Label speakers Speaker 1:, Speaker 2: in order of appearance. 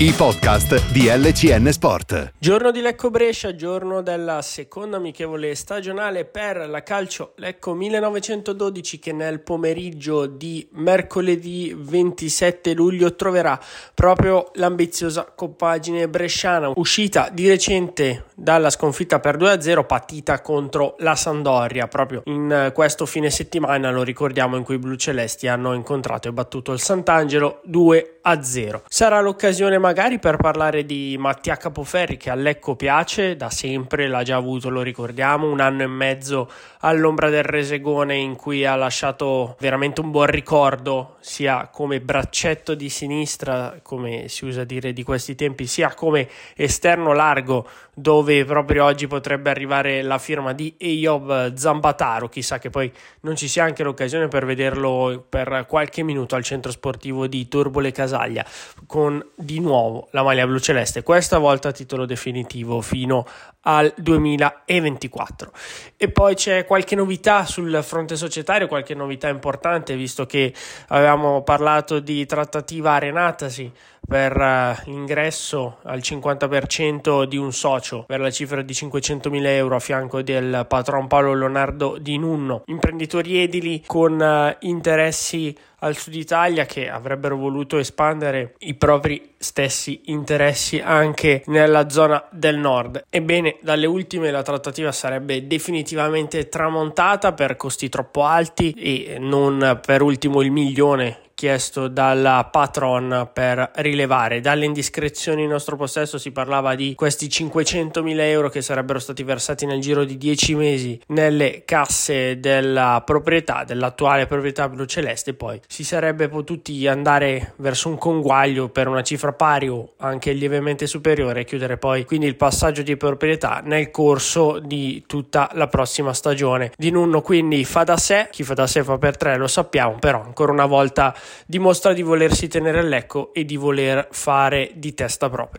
Speaker 1: I podcast di LCN Sport.
Speaker 2: Giorno di Lecco Brescia, giorno della seconda amichevole stagionale per la calcio Lecco 1912 che nel pomeriggio di mercoledì 27 luglio troverà proprio l'ambiziosa compagine bresciana uscita di recente dalla sconfitta per 2-0 partita contro la Sandoria proprio in questo fine settimana lo ricordiamo in cui i blu celesti hanno incontrato e battuto il Sant'Angelo 2-0 sarà l'occasione magari per parlare di Mattia Capoferri che a Lecco piace da sempre l'ha già avuto lo ricordiamo un anno e mezzo all'ombra del Resegone in cui ha lasciato veramente un buon ricordo sia come braccetto di sinistra come si usa dire di questi tempi sia come esterno largo dove proprio oggi potrebbe arrivare la firma di Eyob Zambataro, chissà che poi non ci sia anche l'occasione per vederlo per qualche minuto al centro sportivo di Turbole Casaglia con di nuovo la maglia blu celeste, questa volta a titolo definitivo fino al 2024. E poi c'è qualche novità sul fronte societario, qualche novità importante, visto che avevamo parlato di trattativa arenatasi per l'ingresso al 50% di un socio per la cifra di 500.000 euro a fianco del patron Paolo Leonardo Di Nunno, imprenditori edili con uh, interessi al sud Italia che avrebbero voluto espandere i propri stessi interessi anche nella zona del nord. Ebbene, dalle ultime la trattativa sarebbe definitivamente tramontata per costi troppo alti e non per ultimo il milione chiesto dalla patron per rilevare. Dalle indiscrezioni in nostro possesso si parlava di questi 500.000 euro che sarebbero stati versati nel giro di 10 mesi nelle casse della proprietà, dell'attuale proprietà blu celeste, poi si sarebbe potuti andare verso un conguaglio per una cifra pari o anche lievemente superiore e chiudere poi quindi il passaggio di proprietà nel corso di tutta la prossima stagione. Di Nunno quindi fa da sé, chi fa da sé fa per tre lo sappiamo, però ancora una volta dimostra di volersi tenere a lecco e di voler fare di testa propria.